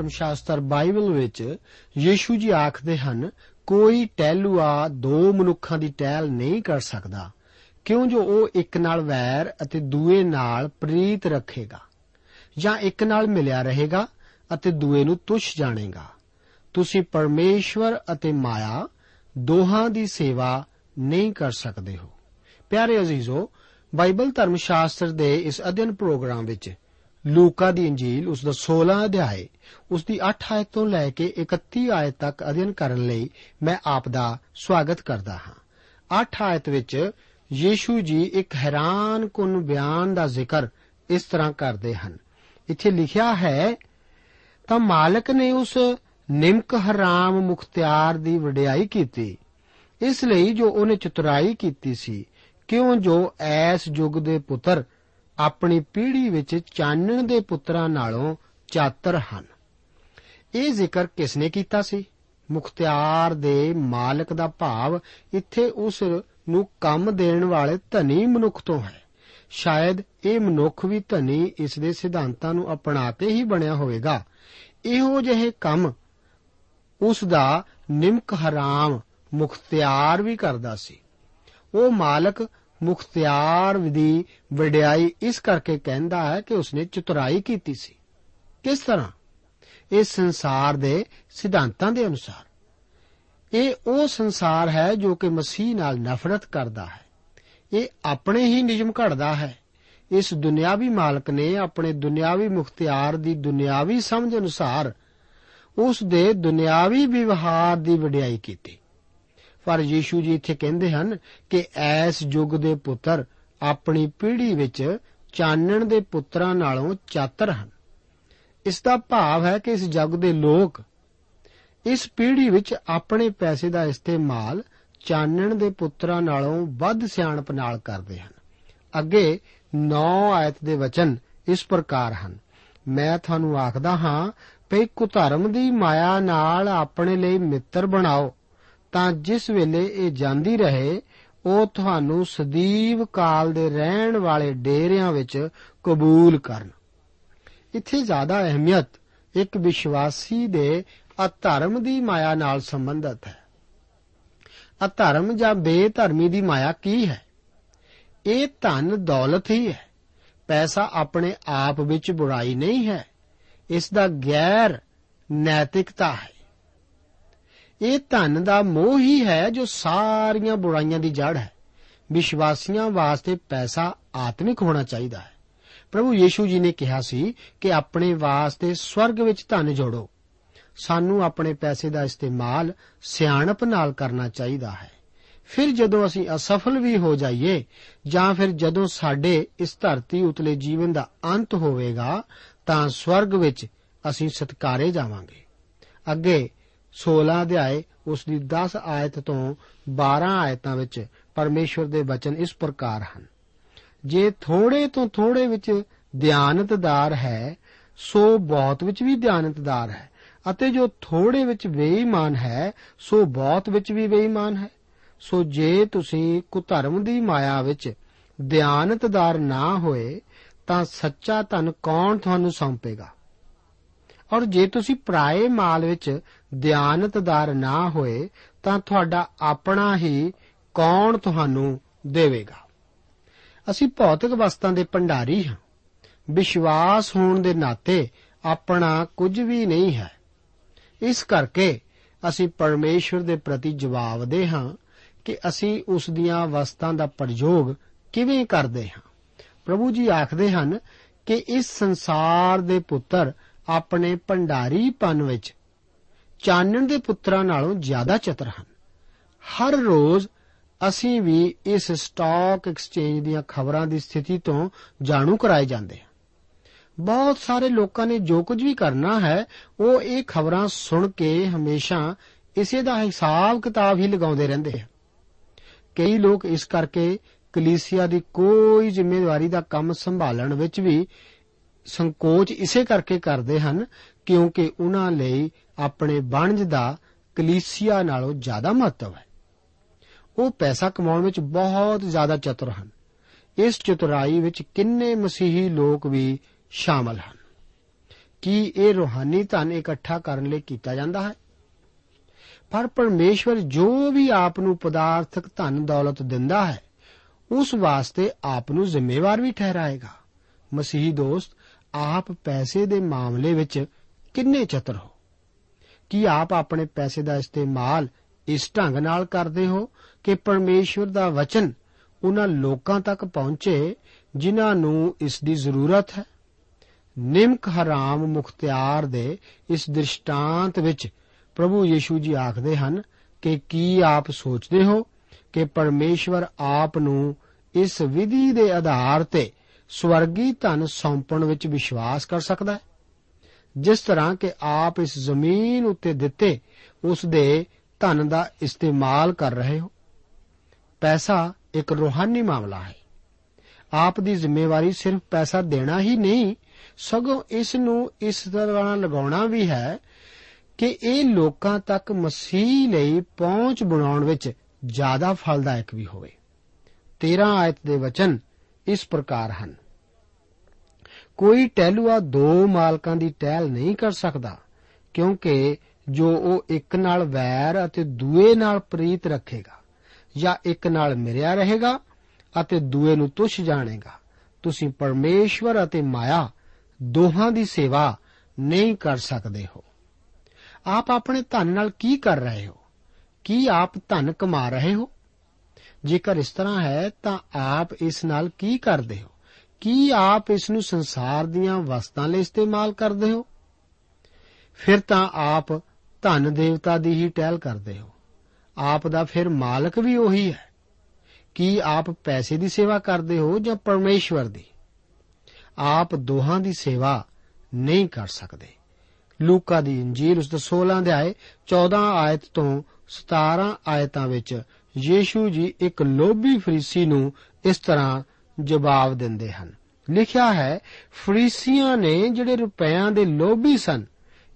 ਧਰਮ ਸ਼ਾਸਤਰ ਬਾਈਬਲ ਵਿੱਚ ਯੀਸ਼ੂ ਜੀ ਆਖਦੇ ਹਨ, ਕੋਈ ਟਹਿਲੂਆ ਦੋ ਮਨੁੱਖਾਂ ਦੀ ਟਹਿਲ ਨਹੀਂ ਕਰ ਸਕਦਾ, ਕਿਉਂ ਜੋ ਉਹ ਇੱਕ ਨਾਲ ਵੈਰ ਅਤੇ ਦੂਏ ਨਾਲ ਪ੍ਰੀਤ ਰੱਖੇਗਾ, ਜਾਂ ਇੱਕ ਨਾਲ ਮਿਲਿਆ ਰਹੇਗਾ ਅਤੇ ਦੂਏ ਨੂੰ ਤੁਛ ਜਾਣੇਗਾ। ਤੁਸੀਂ ਪਰਮੇਸ਼ਵਰ ਅਤੇ ਮਾਇਆ ਦੋਹਾਂ ਦੀ ਸੇਵਾ ਨਹੀਂ ਕਰ ਸਕਦੇ ਹੋ। ਪਿਆਰੇ ਅਜ਼ੀਜ਼ੋ, ਬਾਈਬਲ ਧਰਮ ਸ਼ਾਸਤਰ ਦੇ ਇਸ ਅਧਿਐਨ ਪ੍ਰੋਗਰਾਮ ਵਿੱਚ ਲੂਕਾ ਦੀ ਇੰਜੀਲ ਉਸ ਦਾ 16 ਅਧਿਆਏ, ਉਸ ਦੀ 8 ਆਇਤ ਤੋਂ ਲੈ ਕੇ 31 ਆਇਤ ਤੱਕ ਅਧਿਐਨ ਕਰਨ ਲਈ ਮੈਂ ਆਪ ਦਾ ਸਵਾਗਤ ਕਰਦਾ ਹਾਂ। 8 ਆਇਤ ਵਿੱਚ ਯੀਸ਼ੂ ਜੀ ਇੱਕ ਹੈਰਾਨਕੁਨ ਬਿਆਨ ਦਾ ਜ਼ਿਕਰ ਇਸ ਤਰ੍ਹਾਂ ਕਰਦੇ ਹਨ। ਇੱਥੇ ਲਿਖਿਆ ਹੈ, ਤਾਂ ਮਾਲਕ ਨੇ ਉਸ ਨਿਮਕ ਹਰਾਮ ਮੁਖਤਿਆਰ ਦੀ ਵਡਿਆਈ ਕੀਤੀ। ਇਸ ਲਈ ਜੋ ਉਹਨੇ ਚਤੁਰਾਈ ਕੀਤੀ ਸੀ, ਕਿਉਂ ਜੋ ਐਸ ਯੁੱਗ ਦੇ ਪੁੱਤਰ ਆਪਣੀ ਪੀੜ੍ਹੀ ਵਿੱਚ ਚਾਨਣ ਦੇ ਪੁੱਤਰਾਂ ਨਾਲੋਂ ਚਾਤਰ ਹਨ। ਇਹ ਜ਼ਿਕਰ ਕਿਸ ਨੇ ਕੀਤਾ ਸੀ? ਮੁਖਤਿਆਰ ਦੇ ਮਾਲਕ ਦਾ ਭਾਵ ਇੱਥੇ ਉਸ ਨੂੰ ਕੰਮ ਦੇਣ ਵਾਲੇ ਧਨੀ ਮਨੁੱਖ ਤੋਂ ਹੈ। ਸ਼ਾਇਦ ਇਹ ਮਨੁੱਖ ਵੀ ਧਨੀ ਇਸ ਦੇ ਸਿਧਾਂਤਾਂ ਨੂੰ ਅਪਣਾ ਕੇ ਹੀ ਬਣਿਆ ਹੋਵੇਗਾ। ਇਹੋ ਜਿਹੇ ਕੰਮ ਉਸ ਦਾ ਨਿਮਕ ਹਰਾਮ ਮੁਖਤਿਆਰ ਵੀ ਕਰਦਾ ਸੀ। ਉਹ ਮਾਲਕ ਮੁਖਤਿਆਰ ਦੀ ਵਡਿਆਈ ਇਸ ਕਰਕੇ ਕਹਿੰਦਾ ਹੈ ਕਿ ਉਸਨੇ ਚਤੁਰਾਈ ਕੀਤੀ ਸੀ। ਕਿਸ ਤਰ੍ਹਾਂ? ਇਸ ਸੰਸਾਰ ਦੇ ਸਿਧਾਂਤਾਂ ਦੇ ਅਨੁਸਾਰ। ਇਹ ਉਹ ਸੰਸਾਰ ਹੈ ਜੋ ਕਿ ਮਸੀਹ ਨਾਲ ਨਫ਼ਰਤ ਕਰਦਾ ਹੈ। ਇਹ ਆਪਣੇ ਹੀ ਨਿਯਮ ਘੜਦਾ ਹੈ। ਇਸ ਦੁਨਿਆਵੀ ਮਾਲਕ ਨੇ ਆਪਣੇ ਦੁਨਿਆਵੀ ਮੁਖਤਿਆਰ ਦੀ ਦੁਨਿਆਵੀ ਸਮਝ ਅਨੁਸਾਰ ਉਸ ਦੇ ਦੁਨਿਆਵੀ ਵਿਵਹਾਰ ਦੀ ਵਡਿਆਈ ਕੀਤੀ। ਪਰ ਯੀਸ਼ੂ ਜੀ ਇੱਥੇ ਕਹਿੰਦੇ ਹਨ ਕਿ ਐਸ ਯੁੱਗ ਦੇ ਪੁੱਤਰ ਆਪਣੀ ਪੀੜ੍ਹੀ ਵਿੱਚ ਚਾਨਣ ਦੇ ਪੁੱਤਰਾਂ ਨਾਲੋਂ ਚਾਤਰ ਹਨ। ਇਸ ਦਾ ਭਾਵ ਹੈ ਕਿ ਇਸ ਜਗ ਦੇ ਲੋਕ ਇਸ ਪੀੜ੍ਹੀ ਵਿੱਚ ਆਪਣੇ ਪੈਸੇ ਦਾ ਇਸਤੇਮਾਲ ਚਾਨਣ ਦੇ ਪੁੱਤਰਾਂ ਨਾਲੋਂ ਵੱਧ ਸਿਆਣਪ ਨਾਲ ਕਰਦੇ ਹਨ। ਅੱਗੇ 9 ਆਇਤ ਦੇ ਵਚਨ ਇਸ ਪ੍ਰਕਾਰ ਹਨ। ਮੈਂ ਤੁਹਾਨੂੰ ਆਖਦਾ ਹਾਂ ਕਿ ਕੁਧਰਮ ਦੀ ਮਾਇਆ ਨਾਲ ਆਪਣੇ ਲਈ ਮਿੱਤਰ ਬਣਾਓ। ਤਾਂ ਜਿਸ ਵੇਲੇ ਇਹ ਜਾਂਦੀ ਰਹੇ, ਉਹ ਤੁਹਾਨੂੰ ਸਦੀਵ ਕਾਲ ਦੇ ਰਹਿਣ ਵਾਲੇ ਡੇਰਿਆਂ ਵਿੱਚ ਕਬੂਲ ਕਰਨ। ਇੱਥੇ ਜ਼ਿਆਦਾ ਅਹਿਮੀਅਤ ਇੱਕ ਵਿਸ਼ਵਾਸੀ ਦੇ ਅਧਰਮ ਦੀ ਮਾਇਆ ਨਾਲ ਸੰਬੰਧਿਤ ਹੈ। ਅਧਰਮ ਜਾਂ ਬੇਧਰਮੀ ਦੀ ਮਾਇਆ ਕੀ ਹੈ? ਇਹ ਧਨ ਦੌਲਤ ਹੀ ਹੈ। ਪੈਸਾ ਆਪਣੇ ਆਪ ਵਿੱਚ ਬੁਰਾਈ ਨਹੀਂ ਹੈ। ਇਸ ਦਾ ਗੈਰ ਨੈਤਿਕਤਾ ਹੈ। ਇਹ ਧਨ ਦਾ ਮੋਹ ਹੀ ਹੈ ਜੋ ਸਾਰੀਆਂ ਬੁਰਾਈਆਂ ਦੀ ਜੜ ਹੈ। ਵਿਸ਼ਵਾਸੀਆਂ ਵਾਸਤੇ ਪੈਸਾ ਆਤਮਿਕ ਹੋਣਾ ਚਾਹੀਦਾ ਹੈ। ਪ੍ਰਭੂ ਯੀਸ਼ੂ ਜੀ ਨੇ ਕਿਹਾ ਸੀ ਕਿ ਆਪਣੇ ਵਾਸਤੇ ਸਵਰਗ ਵਿੱਚ ਧਨ ਜੋੜੋ। ਸਾਨੂੰ ਆਪਣੇ ਪੈਸੇ ਦਾ ਇਸਤੇਮਾਲ ਸਿਆਣਪ ਨਾਲ ਕਰਨਾ ਚਾਹੀਦਾ ਹੈ। ਫਿਰ ਜਦੋਂ ਅਸੀਂ ਅਸਫਲ ਵੀ ਹੋ ਜਾਈਏ, ਜਾਂ ਫਿਰ ਜਦੋਂ ਸਾਡੇ ਇਸ ਧਰਤੀ ਉਤਲੇ ਜੀਵਨ ਦਾ ਅੰਤ ਹੋਵੇਗਾ, ਤਾਂ ਸਵਰਗ ਵਿੱਚ ਅਸੀਂ ਸਤਕਾਰੇ ਜਾਵਾਂਗੇ। ਅੱਗੇ 16 ਅਧਿਆਏ, ਉਸ ਦੀ 10 ਆਇਤ ਤੋਂ 12 ਆਇਤਾਂ ਵਿੱਚ ਪਰਮੇਸ਼ਵਰ ਦੇ ਬਚਨ ਇਸ ਪ੍ਰਕਾਰ ਹਨ। ਜੇ ਥੋੜੇ ਤੋਂ ਥੋੜੇ ਵਿੱਚ ਧਿਆਨਤਦਾਰ ਹੈ, ਸੋ ਬਹੁਤ ਵਿੱਚ ਵੀ ਧਿਆਨਤਦਾਰ ਹੈ। ਅਤੇ ਜੋ ਥੋੜੇ ਵਿੱਚ ਬੇਈਮਾਨ ਹੈ, ਸੋ ਬਹੁਤ ਵਿੱਚ ਵੀ ਬੇਈਮਾਨ ਹੈ। ਸੋ ਜੇ ਤੁਸੀਂ ਕੁਧਰਮ ਦੀ ਮਾਇਆ ਵਿੱਚ ਧਿਆਨਤਦਾਰ ਨਾ ਹੋਏ, ਤਾਂ ਸੱਚਾ ਧਨ ਕੌਣ ਤੁਹਾਨੂੰ ਸੌਂਪੇਗਾ? ਔਰ ਜੇ ਤੁਸੀਂ ਪਰਾਏ ਮਾਲ ਵਿੱਚ ਧਿਆਨਤਦਾਰ ਨਾ ਹੋਏ, ਤਾਂ ਤੁਹਾਡਾ ਆਪਣਾ ਹੀ ਕੌਣ ਤੁਹਾਨੂੰ ਦੇਵੇਗਾ? ਅਸੀਂ ਭੌਤਿਕ ਵਸਤਾਂ ਦੇ ਭੰਡਾਰੀ ਹਾਂ। ਵਿਸ਼ਵਾਸ ਹੋਣ ਦੇ ਨਾਤੇ ਆਪਣਾ ਕੁਝ ਵੀ ਨਹੀਂ ਹੈ। ਇਸ ਕਰਕੇ ਅਸੀਂ ਪਰਮੇਸ਼ਵਰ ਦੇ ਪ੍ਰਤੀ ਜਵਾਬਦੇ ਹਾਂ ਕਿ ਅਸੀਂ ਉਸ ਦੀਆਂ ਵਸਤਾਂ ਦਾ ਪ੍ਰਯੋਗ ਕਿਵੇਂ ਕਰਦੇ ਹਾਂ। ਪ੍ਰਭੂ ਜੀ ਆਖਦੇ ਹਨ ਕਿ ਇਸ ਸੰਸਾਰ ਦੇ ਪੁੱਤਰ ਆਪਣੇ ਭੰਡਾਰੀਪਨ ਵਿੱਚ। ਚਾਨਣ ਦੇ ਪੁੱਤਰਾਂ ਨਾਲੋਂ ਜ਼ਿਆਦਾ ਚਤਰ ਹਨ। ਹਰ ਰੋਜ਼ ਅਸੀਂ ਵੀ ਇਸ ਸਟਾਕ ਐਕਸਚੇਂਜ ਦੀਆਂ ਖਬਰਾਂ ਦੀ ਸਥਿਤੀ ਤੋਂ ਜਾਣੂ ਕਰਾਏ ਜਾਂਦੇ ਹਾਂ। ਬਹੁਤ ਸਾਰੇ ਲੋਕਾਂ ਨੇ ਜੋ ਕੁਝ ਵੀ ਕਰਨਾ ਹੈ, ਉਹ ਇਹ ਖਬਰਾਂ ਸੁਣ ਕੇ ਹਮੇਸ਼ਾ ਇਸੇ ਦਾ ਹਿਸਾਬ ਕਿਤਾਬ ਹੀ ਲਗਾਉਂਦੇ ਰਹਿੰਦੇ ਹਨ। ਕਈ ਲੋਕ ਇਸ ਕਰਕੇ ਕਲੀਸਿਆ ਦੀ ਕੋਈ ਜ਼ਿੰਮੇਵਾਰੀ ਦਾ ਕੰਮ ਸੰਭਾਲਣ ਵਿੱਚ ਵੀ ਸੰਕੋਚ ਇਸੇ ਕਰਕੇ ਕਰਦੇ ਹਨ ਕਿਉਂਕਿ ਉਹਨਾਂ ਲਈ ਆਪਣੇ ਬਣਜ ਦਾ ਕਲੀਸਿਆ ਨਾਲੋਂ ਜ਼ਿਆਦਾ ਮਹੱਤਵ ਹੈ। ਉਹ ਪੈਸਾ ਕਮਾਉਣ ਵਿੱਚ ਬਹੁਤ ਜ਼ਿਆਦਾ ਚਤੁਰ ਹਨ। ਇਸ ਚਤੁਰਾਈ ਵਿੱਚ ਕਿੰਨੇ ਮਸੀਹੀ ਲੋਕ ਵੀ ਸ਼ਾਮਲ ਹਨ। ਕੀ ਇਹ ਰੂਹਾਨੀ ਧਨ ਇਕੱਠਾ ਕਰਨ ਲਈ ਕੀਤਾ ਜਾਂਦਾ ਹੈ? ਪਰ ਪਰਮੇਸ਼ਵਰ ਜੋ ਵੀ ਆਪ ਨੂੰ ਪਦਾਰਥਕ ਧਨ ਦੌਲਤ ਦਿੰਦਾ ਹੈ, ਉਸ ਵਾਸਤੇ ਆਪ ਨੂੰ ਜ਼ਿੰਮੇਵਾਰ ਵੀ ਠਹਿਰਾਏਗਾ। ਮਸੀਹੀ ਦੋਸਤ ਆਪ ਪੈਸੇ ਦੇ ਮਾਮਲੇ ਵਿੱਚ ਕਿੰਨੇ ਚਤਰ ਹੋ? ਕੀ ਆਪ ਆਪਣੇ ਪੈਸੇ ਦਾ ਇਸਤੇਮਾਲ ਇਸ ਢੰਗ ਨਾਲ ਕਰਦੇ ਹੋ ਕਿ ਪਰਮੇਸ਼ਵਰ ਦਾ ਵਚਨ ਉਹਨਾਂ ਲੋਕਾਂ ਤੱਕ ਪਹੁੰਚੇ ਜਿਨ੍ਹਾਂ ਨੂੰ ਇਸ ਦੀ ਜ਼ਰੂਰਤ ਹੈ? ਨਿਮਕ ਹਰਾਮ ਮੁਖਤਿਆਰ ਦੇ ਇਸ ਦ੍ਰਿਸ਼ਟਾਂਤ ਵਿੱਚ ਪ੍ਰਭੂ ਯੀਸ਼ੂ ਜੀ ਆਖਦੇ ਹਨ ਕਿ ਕੀ ਆਪ ਸੋਚਦੇ ਹੋ ਕਿ ਪਰਮੇਸ਼ਵਰ ਆਪ ਨੂੰ ਇਸ ਵਿਧੀ ਦੇ ਆਧਾਰ ਤੇ ਸਵਰਗੀ ਧਨ ਸੌਂਪਣ ਵਿੱਚ ਵਿਸ਼ਵਾਸ ਕਰ ਸਕਦਾ ਹੈ। ਜਿਸ ਤਰ੍ਹਾਂ ਕਿ ਆਪ ਇਸ ਜ਼ਮੀਨ ਉੱਤੇ ਦਿੱਤੇ, ਉਸ ਦੇ ਧਨ ਦਾ ਇਸਤੇਮਾਲ ਕਰ ਰਹੇ ਹੋ। ਪੈਸਾ ਇੱਕ ਰੂਹਾਨੀ ਮਾਮਲਾ ਹੈ। ਆਪ ਦੀ ਜ਼ਿੰਮੇਵਾਰੀ ਸਿਰਫ ਪੈਸਾ ਦੇਣਾ ਹੀ ਨਹੀਂ, ਸਗੋਂ ਇਸ ਨੂੰ ਇਸ ਤਰ੍ਹਾਂ ਲਗਾਉਣਾ ਵੀ ਹੈ ਕਿ ਇਹ ਲੋਕਾਂ ਤੱਕ ਮਸੀਹ ਲਈ ਪਹੁੰਚ ਬਣਾਉਣ ਵਿੱਚ ਜ਼ਿਆਦਾ ਫਲਦਾਇਕ ਵੀ ਹੋਵੇ। 13 ਆਇਤ ਦੇ ਵਚਨ ਇਸ ਪ੍ਰਕਾਰ ਹਨ। ਕੋਈ ਟਹਿਲੂਆ ਦੋ ਮਾਲਕਾਂ ਦੀ ਟਹਿਲ ਨਹੀਂ ਕਰ ਸਕਦਾ, ਕਿਉਂਕਿ ਜੋ ਉਹ ਇੱਕ ਨਾਲ ਵੈਰ ਅਤੇ ਦੂਏ ਨਾਲ ਪ੍ਰੀਤ ਰੱਖੇਗਾ, ਜਾਂ ਇੱਕ ਨਾਲ ਮਿਰਿਆ ਰਹੇਗਾ ਅਤੇ ਦੂਏ ਨੂੰ ਤੁਛ ਜਾਣੇਗਾ, ਤੁਸੀਂ ਪਰਮੇਸ਼ਵਰ ਅਤੇ ਮਾਇਆ ਦੋਹਾਂ ਦੀ ਸੇਵਾ ਨਹੀਂ ਕਰ ਸਕਦੇ ਹੋ। ਆਪ ਆਪਣੇ ਧਨ ਨਾਲ ਕੀ ਕਰ ਰਹੇ ਹੋ? ਕੀ ਆਪ ਧਨ ਕਮਾ ਰਹੇ ਹੋ? ਜੇਕਰ ਇਸ ਤਰ੍ਹਾਂ ਹੈ, ਤਾਂ ਆਪ ਇਸ ਨਾਲ ਕੀ ਕਰਦੇ ਹੋ? ਕੀ ਆਪ ਇਸ ਨੂੰ ਸੰਸਾਰ ਦੀਆਂ ਵਸਤਾਂ ਲਈ ਇਸਤੇਮਾਲ ਕਰਦੇ ਹੋ? ਫਿਰ ਤਾਂ ਆਪ ਧਨ ਦੇਵਤਾ ਦੀ ਹੀ ਟਹਿਲ ਕਰਦੇ ਹੋ। ਆਪ ਦਾ ਫਿਰ ਮਾਲਕ ਵੀ ਉਹੀ ਹੈ। ਕੀ ਆਪ ਪੈਸੇ ਦੀ ਸੇਵਾ ਕਰਦੇ ਹੋ ਜਾਂ ਪਰਮੇਸ਼ਵਰ ਦੀ? ਆਪ ਦੋਹਾਂ ਦੀ ਸੇਵਾ ਨਹੀਂ ਕਰ ਸਕਦੇ। ਲੂਕਾ ਦੀ ਇੰਜੀਲ ਉਸ ਦਾ 16 ਅਧਿਆਏ 14 ਆਇਤ ਤੋਂ 17 ਆਇਤਾਂ ਵਿੱਚ ਯੀਸ਼ੂ ਜੀ ਇੱਕ ਲੋਭੀ ਫਰੀਸੀ ਨੂੰ ਇਸ ਤਰ੍ਹਾਂ ਜਵਾਬ ਦਿੰਦੇ ਹਨ। ਲਿਖਿਆ ਹੈ, ਫਰੀਸੀਆਂ ਨੇ ਜਿਹੜੇ ਰੁਪਿਆਂ ਦੇ ਲੋਭੀ ਸਨ,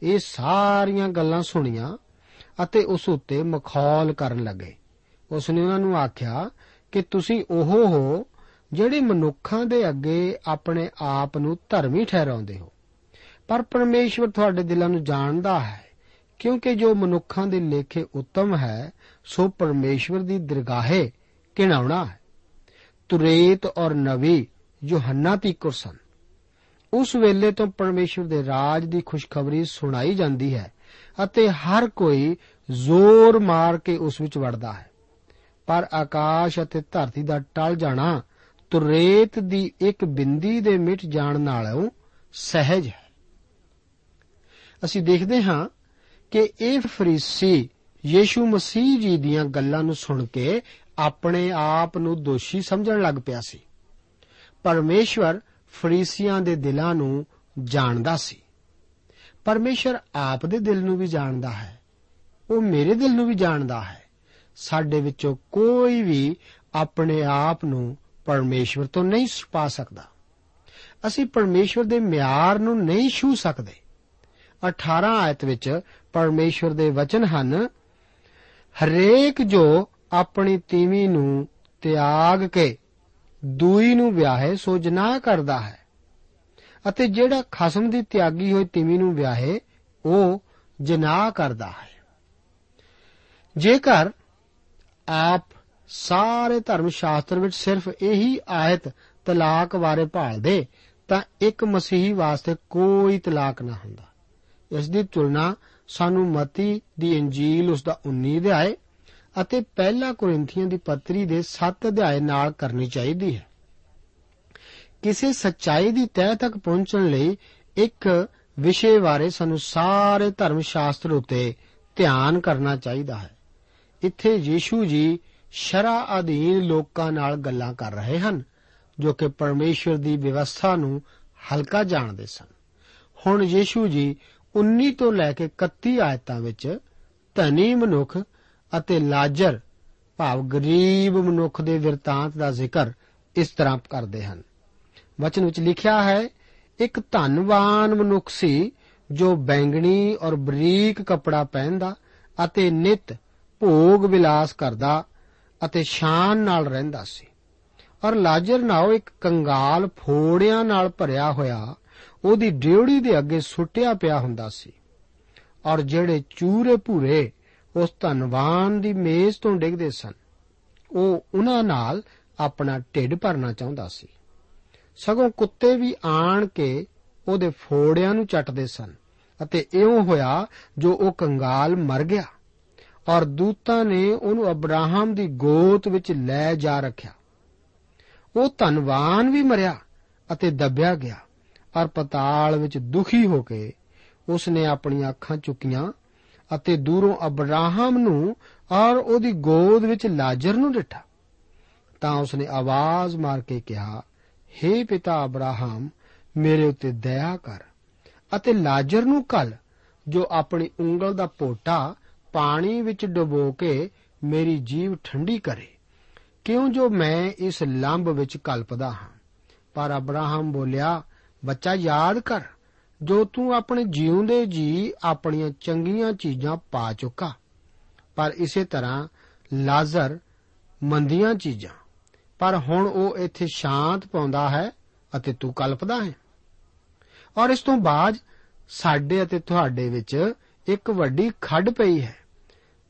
ਇਹ ਸਾਰੀਆਂ ਗੱਲਾਂ ਸੁਣੀਆਂ ਅਤੇ ਉਸ ਉੱਤੇ ਮਖੌਲ ਕਰਨ ਲੱਗੇ। ਉਸ ਨੇ ਉਹਨਾਂ ਨੂੰ ਆਖਿਆ ਕਿ ਤੁਸੀਂ ਉਹ ਹੋ ਜਿਹੜੇ ਮਨੁੱਖਾਂ ਦੇ ਅੱਗੇ ਆਪਣੇ ਆਪ ਨੂੰ ਧਰਮੀ ਠਹਿਰਾਉਂਦੇ ਹੋ। ਪਰ ਪਰਮੇਸ਼ਵਰ ਤੁਹਾਡੇ ਦਿਲਾਂ ਨੂੰ ਜਾਣਦਾ ਹੈ, ਕਿਉਂਕਿ ਜੋ ਮਨੁੱਖਾਂ ਦੇ ਲੇਖੇ ਉੱਤਮ ਹੈ ਸੋ ਪਰਮੇਸ਼ਵਰ ਦੀ ਦਰਗਾਹੇ ਕਿਣਾਉਣਾ ਹੈ। ਤੁਰੇਤ ਔਰ ਨਵੀ ਜੋ ਹੰਨਾ ਤੀਕਰ ਸਨ। ਉਸ ਵੇਲੇ ਤੋਂ ਪਰਮੇਸ਼ਵਰ ਦੇ ਰਾਜ ਦੀ ਖੁਸ਼ਖਬਰੀ ਸੁਣਾਈ ਜਾਂਦੀ ਹੈ ਅਤੇ ਹਰ ਕੋਈ ਜ਼ੋਰ ਮਾਰ ਕੇ ਉਸ ਵਿੱਚ ਵੜਦਾ ਹੈ। ਪਰ ਆਕਾਸ਼ ਅਤੇ ਧਰਤੀ ਦਾ ਟਲ ਜਾਣਾ ਤੁਰੇਤ ਦੀ ਇੱਕ ਬਿੰਦੀ ਦੇ ਮਿਟ ਜਾਣ ਨਾਲੋਂ ਸਹਿਜ ਹੈ। ਅਸੀਂ ਦੇਖਦੇ ਹਾਂ ਕਿ ਇਹ ਫਰੀਸੀ ਯੀਸ਼ੂ ਮਸੀਹ ਜੀ ਦੀਆਂ ਗੱਲਾਂ ਨੂੰ ਸੁਣ ਕੇ ਆਪਣੇ ਆਪ ਨੂੰ ਦੋਸ਼ੀ ਸਮਝਣ ਲੱਗ ਪਿਆ ਸੀ। ਪਰਮੇਸ਼ਵਰ ਫਰੀਸੀਆਂ ਦੇ ਦਿਲਾਂ ਨੂੰ ਜਾਣਦਾ ਸੀ। ਪਰਮੇਸ਼ਰ ਆਪ ਦੇ ਦਿਲ ਨੂੰ ਵੀ ਜਾਣਦਾ ਹੈ। ਉਹ ਮੇਰੇ ਦਿਲ ਨੂੰ ਵੀ ਜਾਣਦਾ ਹੈ। ਸਾਡੇ ਵਿੱਚੋਂ ਕੋਈ ਵੀ ਆਪਣੇ ਆਪ ਨੂੰ ਪਰਮੇਸ਼ਵਰ ਤੋਂ ਨਹੀਂ ਛੁਪਾ ਸਕਦਾ। ਅਸੀਂ ਪਰਮੇਸ਼ਵਰ ਦੇ ਮਿਆਰ ਨੂੰ ਨਹੀਂ ਛੂ ਸਕਦੇ। 18 ਆਇਤ ਵਿੱਚ ਪਰਮੇਸ਼ਵਰ ਦੇ ਵਚਨ ਹਨ ਹਰੇਕ ਜੋ ਆਪਣੀ ਤੀਵੀ ਨੂੰ ਤਿਆਗ ਕੇ ਦੂਈ ਨੂੰ ਵਿਆਹੇ, ਸੋ ਜਨਾਹ ਕਰਦਾ ਹੈ। ਅਤੇ ਜਿਹੜਾ ਖਸਮ ਦੀ ਤਿਆਗੀ ਹੋਈ ਤੀਵੀ ਨੂੰ ਵਿਆਹੇ, ਉਹ ਜਨਾਹ ਕਰਦਾ ਹੈ। ਜੇਕਰ ਆਪ ਸਾਰੇ ਧਰਮ ਸ਼ਾਸਤਰ ਵਿੱਚ ਸਿਰਫ ਇਹੀ ਆਇਤ ਤਲਾਕ ਬਾਰੇ ਭਾਲਦੇ, ਤਾਂ ਇੱਕ ਮਸੀਹੀ ਵਾਸਤੇ ਕੋਈ ਤਲਾਕ ਨਾ ਹੁੰਦਾ। ਇਸ ਦੀ ਤੁਲਨਾ ਸਾਨੂੰ ਮਤੀ ਦੀ ਇੰਜੀਲ ਉਸ ਦਾ 19 ਅਧਿਆਏ ਅਤੇ ਪਹਿਲਾ ਕੋਰਿੰਥੀਆਂ ਦੀ ਪੱਤਰੀ ਦੇ 7 ਅਧਿਆਏ ਨਾਲ ਕਰਨੀ ਚਾਹੀਦੀ ਹੈ। ਕਿਸੇ ਸੱਚਾਈ ਦੀ ਤਹਿ ਤੱਕ ਪਹੁੰਚਣ ਲਈ ਇੱਕ ਵਿਸ਼ੇ ਬਾਰੇ ਸਾਨੂੰ ਸਾਰੇ ਧਰਮ ਸ਼ਾਸਤਰ ਉਤੇ ਧਿਆਨ ਕਰਨਾ ਚਾਹੀਦਾ ਹੈ। ਇੱਥੇ ਯੀਸ਼ੂ ਜੀ ਸ਼ਰਾ ਅਧੀਨ ਲੋਕਾਂ ਨਾਲ ਗੱਲਾਂ ਕਰ ਰਹੇ ਹਨ, ਜੋ ਕਿ ਪਰਮੇਸ਼ਵਰ ਦੀ ਵਿਵਸਥਾ ਨੂੰ ਹਲਕਾ ਜਾਣਦੇ ਸਨ। ਹੁਣ ਯੀਸ਼ੂ ਜੀ 19 ਤੋਂ ਲੈ ਕੇ 31 ਆਇਤਾਂ ਵਿੱਚ ਧਨੀ ਮਨੁੱਖ ਅਤੇ ਲਾਜਰ, ਭਾਵ ਗਰੀਬ ਮਨੁੱਖ ਦੇ ਵਿਰਤਾਂਤ ਦਾ ਜ਼ਿਕਰ ਇਸ ਤਰ੍ਹਾਂ ਕਰਦੇ ਹਨ। ਵਚਨ ਵਿੱਚ ਲਿਖਿਆ ਹੈ, ਇੱਕ ਧਨਵਾਨ ਮਨੁੱਖ ਸੀ ਜੋ ਬੈਂਗਣੀ ਔਰ ਬਰੀਕ ਕਪੜਾ ਪਹਿਨਦਾ ਅਤੇ ਨਿਤ ਭੋਗ ਵਿਲਾਸ ਕਰਦਾ ਅਤੇ ਸ਼ਾਨ ਨਾਲ ਰਹਿੰਦਾ ਸੀ। ਔਰ ਲਾਜਰ ਨਾਓ ਇੱਕ ਕੰਗਾਲ ਫੋੜਿਆਂ ਨਾਲ ਭਰਿਆ ਹੋਇਆ ਉਹਦੀ ਡਿਉੜੀ ਦੇ ਅੱਗੇ ਸੁੱਟਿਆ ਪਿਆ ਹੁੰਦਾ ਸੀ। ਔਰ ਜਿਹੜੇ ਚੂਰੇ ਭੂਰੇ ਉਸ ਧਨਵਾਨ ਦੀ ਮੇਜ਼ ਤੋਂ ਡਿੱਗਦੇ ਸਨ, ਉਹ ਉਹਨਾਂ ਨਾਲ ਆਪਣਾ ਢਿੱਡ ਭਰਨਾ ਚਾਹੁੰਦਾ ਸੀ। ਸਗੋਂ ਕੁੱਤੇ ਵੀ ਆਣ ਕੇ ਉਹਦੇ ਫੋੜਿਆਂ ਨੂੰ ਚੱਟਦੇ ਸਨ ਅਤੇ ਇਉਂ ਹੋਇਆ ਜੋ ਉਹ ਕੰਗਾਲ ਮਰ ਗਿਆ ਔਰ ਦੂਤਾਂ ਨੇ ਉਹਨੂੰ ਅਬਰਾਹਮ ਦੀ ਗੋਤ ਵਿੱਚ ਲੈ ਜਾ ਰੱਖਿਆ। ਉਹ ਧਨਵਾਨ ਵੀ ਮਰਿਆ ਅਤੇ ਦੱਬਿਆ ਗਿਆ। ਔਰ ਪਤਾਲ ਵਿੱਚ ਦੁਖੀ ਹੋ ਕੇ ਉਸਨੇ ਆਪਣੀਆਂ ਅੱਖਾਂ ਚੁੱਕੀਆਂ ਅਤੇ ਦੂਰੋਂ ਅਬਰਾਹਮ ਨੂੰ ਔਰ ਉਹਦੀ ਗੋਦ ਵਿੱਚ ਲਾਜ਼ਰ ਨੂੰ ਡਿਠਾ। ਤਾਂ ਉਸਨੇ ਆਵਾਜ਼ ਮਾਰ ਕੇ ਕਿਹਾ हे ਪਿਤਾ ਅਬਰਾਹਮ, ਮੇਰੇ ਉੱਤੇ ਦਇਆ ਕਰ ਅਤੇ ਲਾਜ਼ਰ ਨੂੰ ਕਲ ਜੋ ਆਪਣੀ ਉਂਗਲ ਦਾ ਪੋਟਾ ਪਾਣੀ ਵਿੱਚ ਡੁਬੋ ਕੇ ਮੇਰੀ ਜੀਵ ਠੰਡੀ ਕਰੇ। ਕਿਉਂ ਜੋ ਮੈਂ ਇਸ ਲੰਬ ਵਿੱਚ ਕਲਪਦਾ ਹਾਂ? ਪਰ ਅਬਰਾਹਮ ਬੋਲਿਆ ਬੱਚਾ ਯਾਦ ਕਰ, ਜੋ ਤੂੰ ਆਪਣੇ ਜੀਉਂਦੇ ਜੀ ਆਪਣੀਆਂ ਚੰਗੀਆਂ ਚੀਜ਼ਾਂ ਪਾ ਚੁੱਕਾ। ਪਰ ਇਸੇ ਤਰ੍ਹਾਂ ਲਾਜ਼ਰ ਮੰਦੀਆਂ ਚੀਜ਼ਾਂ। ਪਰ ਹੁਣ ਉਹ ਇੱਥੇ ਸ਼ਾਂਤ ਪਾਉਂਦਾ ਹੈ ਅਤੇ ਤੂੰ ਕਲਪਦਾ ਹੈ। ਔਰ ਇਸ ਤੋਂ ਬਾਅਦ ਸਾਡੇ ਅਤੇ ਤੁਹਾਡੇ ਵਿੱਚ ਇੱਕ ਵੱਡੀ ਖੱਡ ਪਈ ਹੈ।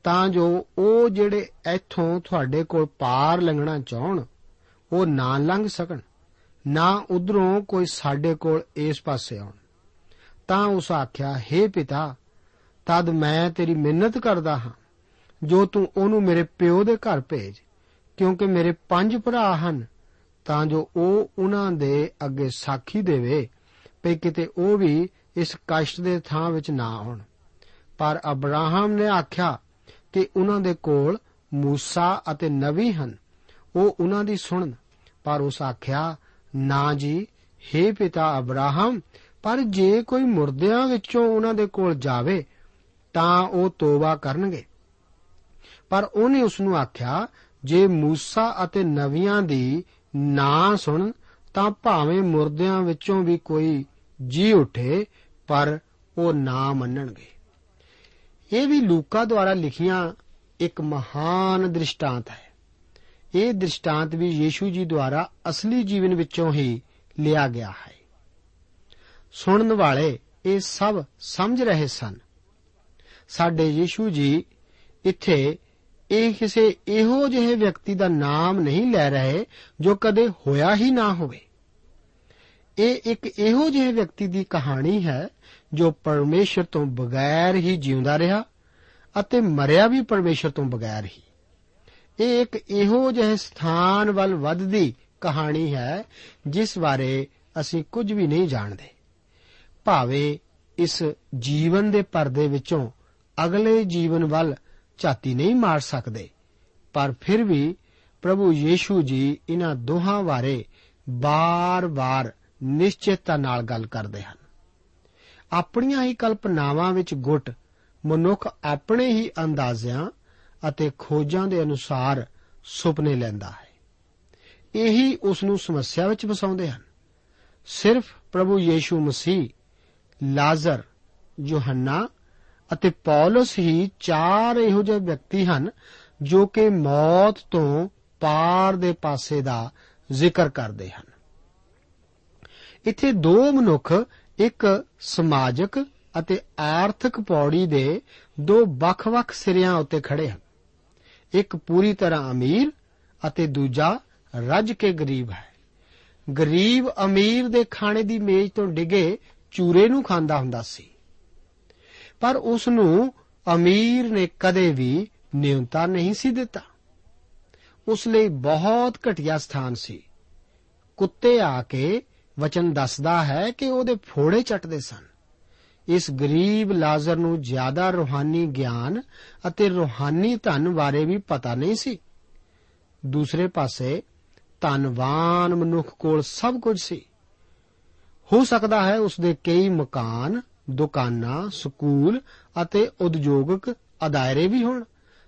ਤਾਂ ਜੋ ਉਹ ਜਿਹੜੇ ਇੱਥੋਂ ਤੁਹਾਡੇ ਕੋਲ ਪਾਰ ਲੰਘਣਾ ਚਾਹਣ, ਉਹ ਨਾ ਲੰਘ ਸਕਣ। ਨਾ ਉਧਰੋਂ ਕੋਈ ਸਾਡੇ ਕੋਲ ਇਸ ਪਾਸੇ ਆਉਣ। ਤਾਂ ਉਸ ਆਖਿਆ हे ਪਿਤਾ, ਤਦ ਮੈਂ ਤੇਰੀ ਮਿਹਨਤ ਕਰਦਾ ਹਾਂ, ਜੋ ਤੂੰ ਉਹਨੂੰ ਮੇਰੇ ਪਿਓ ਦੇ ਘਰ ਭੇਜ, ਕਿਉਂਕਿ ਮੇਰੇ ਪੰਜ ਭਰਾ ਹਨ, ਤਾਂ ਜੋ ਉਹ ਉਹਨਾਂ ਦੇ ਅੱਗੇ ਸਾਖੀ ਦੇਵੇ ਪਈ ਕਿਤੇ ਉਹ ਵੀ ਇਸ ਕਸ਼ਟ ਦੇ ਥਾਂ ਵਿੱਚ ਨਾ ਆਉਣ। ਪਰ ਅਬਰਾਹਮ ਨੇ ਆਖਿਆ ਕਿ ਉਹਨਾਂ ਦੇ ਕੋਲ ਮੂਸਾ ਅਤੇ ਨਵੀ ਹਨ, ਉਹ ਉਹਨਾਂ ਦੀ ਸੁਣਨ। ਪਰ ਉਸ ਆਖਿਆ ਨਾ ਜੀ हे ਪਿਤਾ ਅਬਰਾਹਮ ਪਰ ਜੇ ਕੋਈ ਮੁਰਦਿਆਂ ਵਿੱਚੋਂ ਉਹਨਾਂ ਦੇ ਕੋਲ ਜਾਵੇ ਤਾਂ ਉਹ ਤੋਬਾ ਕਰਨਗੇ ਪਰ ਉਹਨੇ ਉਸ ਨੂੰ ਆਖਿਆ ਜੇ موسی ਅਤੇ ਨਵੀਆਂ ਦੀ ਨਾ ਸੁਣ ਤਾਂ ਭਾਵੇਂ ਮੁਰਦਿਆਂ ਵਿੱਚੋਂ ਵੀ ਕੋਈ ਜੀ ਉਠੇ ਪਰ ਉਹ ਨਾ ਮੰਨਣਗੇ ਇਹ ਵੀ ਲੂਕਾ ਦੁਆਰਾ ਲਿਖੀਆਂ ਇੱਕ ਮਹਾਨ ਦ੍ਰਿਸ਼ਟਾਂਤ ਹੈ ਇਹ ਦ੍ਰਿਸ਼ਟਾਂਤ ਵੀ ਯੀਸ਼ੂ ਜੀ ਦੁਆਰਾ ਅਸਲੀ ਜੀਵਨ ਵਿੱਚੋਂ ਹੀ ਲਿਆ ਗਿਆ ਹੈ। ਸੁਣਨ ਵਾਲੇ ਇਹ ਸਭ ਸਮਝ ਰਹੇ ਸਨ। ਸਾਡੇ ਯੀਸ਼ੂ ਜੀ ਇੱਥੇ ਇਹ ਕਿਸੇ ਇਹੋ ਜਿਹੇ ਵਿਅਕਤੀ ਦਾ ਨਾਮ ਨਹੀਂ ਲੈ ਰਹੇ ਜੋ ਕਦੇ ਹੋਇਆ ਹੀ ਨਾ ਹੋਵੇ। ਇਹ ਇੱਕ ਇਹੋ ਜਿਹੇ ਵਿਅਕਤੀ ਦੀ ਕਹਾਣੀ ਹੈ ਜੋ ਪਰਮੇਸ਼ਰ ਤੋਂ ਬਗੈਰ ਹੀ ਜਿਉਂਦਾ ਰਿਹਾ ਅਤੇ ਮਰਿਆ ਵੀ ਪਰਮੇਸ਼ਰ ਤੋਂ ਬਗੈਰ ਹੀ। ਇਹ ਇੱਕ ਇਹੋ ਜਿਹੇ ਸਥਾਨ ਵੱਲ ਵੱਧਦੀ ਕਹਾਣੀ ਹੈ, ਜਿਸ ਬਾਰੇ ਅਸੀਂ ਕੁਝ ਵੀ ਨਹੀਂ ਜਾਣਦੇ। ਭਾਵੇਂ ਇਸ ਜੀਵਨ ਦੇ ਪਰਦੇ ਵਿੱਚੋਂ ਅਗਲੇ ਜੀਵਨ ਵੱਲ ਝਾਤੀ ਨਹੀਂ ਮਾਰ ਸਕਦੇ, ਪਰ ਫਿਰ ਵੀ ਪ੍ਰਭੂ ਯੀਸ਼ੂ ਜੀ ਇਹਨਾਂ ਦੋਹਾਂ ਬਾਰੇ ਬਾਰ-ਬਾਰ ਨਿਸ਼ਚਿਤਤਾ ਨਾਲ ਗੱਲ ਕਰਦੇ ਹਨ। ਆਪਣੀਆਂ ਹੀ ਕਲਪਨਾਵਾਂ ਵਿੱਚ ਗੁੱਟ ਮਨੁੱਖ ਆਪਣੇ ਹੀ ਅੰਦਾਜ਼ਿਆਂ ਅਤੇ ਖੋਜਾਂ ਦੇ ਅਨੁਸਾਰ ਸੁਪਨੇ ਲੈਂਦਾ ਹੈ। ਇਹੀ ਉਸ ਨੂੰ ਸਮੱਸਿਆ ਵਿੱਚ ਫਸਾਉਂਦੇ ਹਨ। ਸਿਰਫ ਪ੍ਰਭੂ ਯੀਸ਼ੂ ਮਸੀਹ, ਲਾਜ਼ਰ, ਯੋਹੰਨਾ ਅਤੇ ਪੌਲਸ ਹੀ ਚਾਰ ਇਹੋ ਜਿਹੇ ਵਿਅਕਤੀ ਹਨ ਜੋ ਕਿ ਮੌਤ ਤੋਂ ਪਾਰ ਦੇ ਪਾਸੇ ਦਾ ਜ਼ਿਕਰ ਕਰਦੇ ਹਨ। ਇੱਥੇ ਦੋ ਮਨੁੱਖ, ਇੱਕ ਸਮਾਜਿਕ ਅਤੇ ਆਰਥਿਕ ਪੌੜੀ ਦੇ ਦੋ ਵੱਖ-ਵੱਖ ਸਿਰਿਆਂ ਉੱਤੇ ਖੜੇ ਹਨ। ਇੱਕ ਪੂਰੀ ਤਰ੍ਹਾਂ ਅਮੀਰ ਅਤੇ ਦੂਜਾ ਰੱਜ ਕੇ ਗਰੀਬ ਹੈ। ਗਰੀਬ ਅਮੀਰ ਦੇ ਖਾਣੇ ਦੀ ਮੇਜ਼ ਤੋਂ ਡਿੱਗੇ ਚੂਰੇ ਨੂੰ ਖਾਂਦਾ ਹੁੰਦਾ ਸੀ। ਪਰ ਉਸ ਨੂੰ ਅਮੀਰ ਨੇ ਕਦੇ ਵੀ ਨਿਯੰਤਾ ਨਹੀਂ ਸੀ ਦਿੱਤਾ। ਉਸ ਲਈ ਬਹੁਤ ਘਟੀਆ ਸਥਾਨ ਸੀ। ਕੁੱਤੇ ਆ ਕੇ ਵਚਨ ਦੱਸਦਾ ਹੈ ਕਿ ਉਹਦੇ ਫੋੜੇ ਚੱਟਦੇ ਸਨ। ਇਸ ਗਰੀਬ ਲਾਜ਼ਰ ਨੂੰ ਜ਼ਿਆਦਾ ਰੂਹਾਨੀ ਗਿਆਨ ਅਤੇ ਰੂਹਾਨੀ ਧਨ ਬਾਰੇ ਵੀ ਪਤਾ ਨਹੀਂ ਸੀ। ਦੂਸਰੇ ਪਾਸੇ, ਧਨਵਾਨ ਮਨੁੱਖ ਕੋਲ ਸਭ ਕੁਝ ਸੀ। ਹੋ ਸਕਦਾ ਹੈ ਉਸ ਦੇ ਕਈ ਮਕਾਨ, ਦੁਕਾਨਾਂ, ਸਕੂਲ ਅਤੇ ਉਦਯੋਗਿਕ ਅਦਾਇਰੇ ਵੀ ਹੋਣ।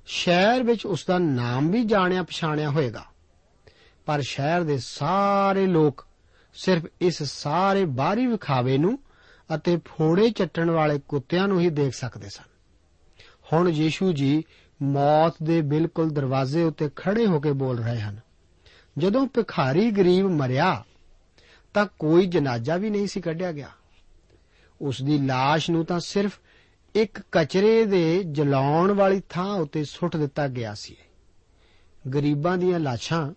ਸ਼ਹਿਰ ਵਿੱਚ ਉਸ ਦਾ ਨਾਮ ਵੀ ਜਾਣਿਆ ਪਛਾਣਿਆ ਹੋਵੇਗਾ ਪਰ ਸ਼ਹਿਰ ਦੇ ਸਾਰੇ ਲੋਕ ਸਿਰਫ ਇਸ ਸਾਰੇ ਬਾਹਰੀ ਵਿਖਾਵੇ ਨੂੰ ਅਤੇ ਫੋੜੇ ਚੱਟਣ ਵਾਲੇ ਕੁੱਤਿਆਂ ਨੂੰ ਹੀ ਦੇਖ ਸਕਦੇ ਸਨ। ਹੁਣ ਯੀਸ਼ੂ ਜੀ ਮੌਤ ਦੇ ਬਿਲਕੁਲ ਦਰਵਾਜ਼ੇ ਉੱਤੇ ਖੜੇ ਹੋ ਕੇ ਬੋਲ ਰਹੇ ਹਨ। ਜਦੋਂ ਭਿਖਾਰੀ ਗਰੀਬ ਮਰਿਆ, ਤਾਂ ਕੋਈ ਜਨਾਜ਼ਾ ਵੀ ਨਹੀਂ ਸੀ ਕੱਢਿਆ ਗਿਆ। ਉਸ ਦੀ লাশ ਨੂੰ ਤਾਂ ਸਿਰਫ ਇੱਕ ਕਚਰੇ ਦੇ ਜਲਾਉਣ ਵਾਲੀ ਥਾਂ ਉੱਤੇ ਸੁੱਟ ਦਿੱਤਾ ਗਿਆ ਸੀ। ਗਰੀਬਾਂ ਦੀਆਂ ਲਾਸ਼ਾਂ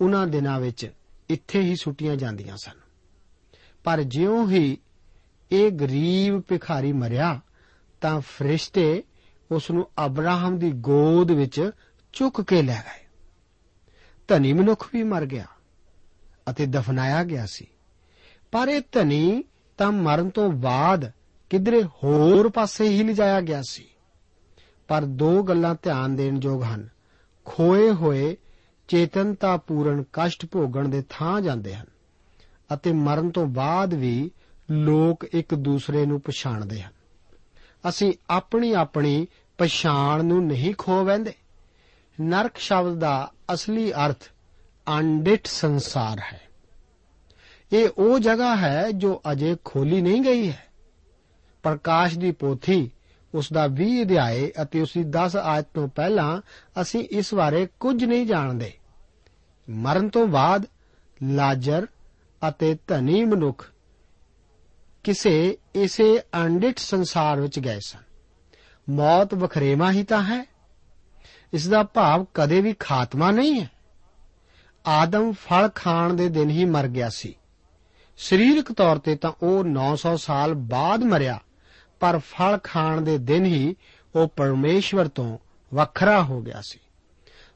ਉਹਨਾਂ ਦਿਨਾਂ ਵਿੱਚ ਇੱਥੇ ਹੀ ਸੁੱਟੀਆਂ ਜਾਂਦੀਆਂ ਸਨ। ਪਰ ਜਿਉਂ ਹੀ ਇਹ ਗਰੀਬ ਭਿਖਾਰੀ ਮਰਿਆ, ਤਾਂ ਫਰਿਸ਼ਤੇ ਉਸ ਨੂੰ ਅਬਰਾਹਮ ਦੀ ਗੋਦ ਵਿੱਚ ਚੁੱਕ ਕੇ ਲੈ ਗਏ। ਧਨੀ ਮਨੁੱਖ ਵੀ ਮਰ ਗਿਆ ਅਤੇ ਦਫਨਾਇਆ ਗਿਆ ਸੀ। ਪਰ ਇਹ ਧਨੀ ਤਾਂ ਮਰਨ ਤੋਂ ਬਾਅਦ ਕਿਧਰੇ ਹੋਰ ਪਾਸੇ ਹੀ ਲਿਜਾਇਆ ਗਿਆ ਸੀ। ਪਰ ਦੋ ਗੱਲਾਂ ਧਿਆਨ ਦੇਣ ਯੋਗ ਹਨ। ਖੋਏ ਹੋਏ ਚੇਤਨਤਾ ਪੂਰਨ ਕਸ਼ਟ ਭੋਗਣ ਦੇ ਥਾਂ ਜਾਂਦੇ ਹਨ ਅਤੇ ਮਰਨ ਤੋਂ ਬਾਅਦ ਵੀ ਲੋਕ ਇੱਕ ਦੂਸਰੇ ਨੂੰ ਪਛਾਣਦੇ ਹਨ। ਅਸੀਂ ਆਪਣੀ ਆਪਣੀ ਪਛਾਣ ਨੂੰ ਨਹੀਂ ਖੋ ਬੈਂਦੇ ਨਰਕ ਸ਼ਬਦ ਦਾ ਅਸਲੀ ਅਰਥ ਅਨਡਿਟ ਸੰਸਾਰ ਹੈ। ਇਹ ਉਹ ਜਗ੍ਹਾ ਹੈ ਜੋ ਅਜੇ ਖੋਲੀ ਨਹੀਂ ਗਈ ਹੈ। ਪ੍ਰਕਾਸ਼ ਦੀ ਪੋਥੀ ਉਸ ਦਾ 20 ਅਧਿਆਏ ਅਤੇ ਉਸ ਦੀ 10 ਆਇਤ ਤੋਂ ਪਹਿਲਾਂ ਅਸੀਂ ਇਸ ਬਾਰੇ ਕੁਝ ਨਹੀਂ ਜਾਣਦੇ। ਮਰਨ ਤੋਂ ਬਾਅਦ ਲਾਜਰ ਅਤੇ ਧਨੀ ਮਨੁੱਖ ਕਿਸੇ ਇਸੇ ਅਨਡਿਟ ਸੰਸਾਰ ਵਿੱਚ ਗਏ ਸਨ। ਮੌਤ ਵਖਰੇਵਾ ਹੀ ਤਾਂ ਹੈ। ਇਸ ਦਾ ਭਾਵ ਕਦੇ ਵੀ ਖਾਤਮਾ ਨਹੀਂ ਹੈ। ਆਦਮ ਫਲ ਖਾਣ ਦੇ ਦਿਨ ਹੀ ਮਰ ਗਿਆ ਸੀ। ਸਰੀਰਕ ਤੌਰ ਤੇ ਤਾਂ ਉਹ 900 ਸਾਲ ਬਾਅਦ ਮਰਿਆ, ਪਰ ਫਲ ਖਾਣ ਦੇ ਦਿਨ ਹੀ ਉਹ ਪਰਮੇਸ਼ਵਰ ਤੋਂ ਵੱਖਰਾ ਹੋ ਗਿਆ ਸੀ।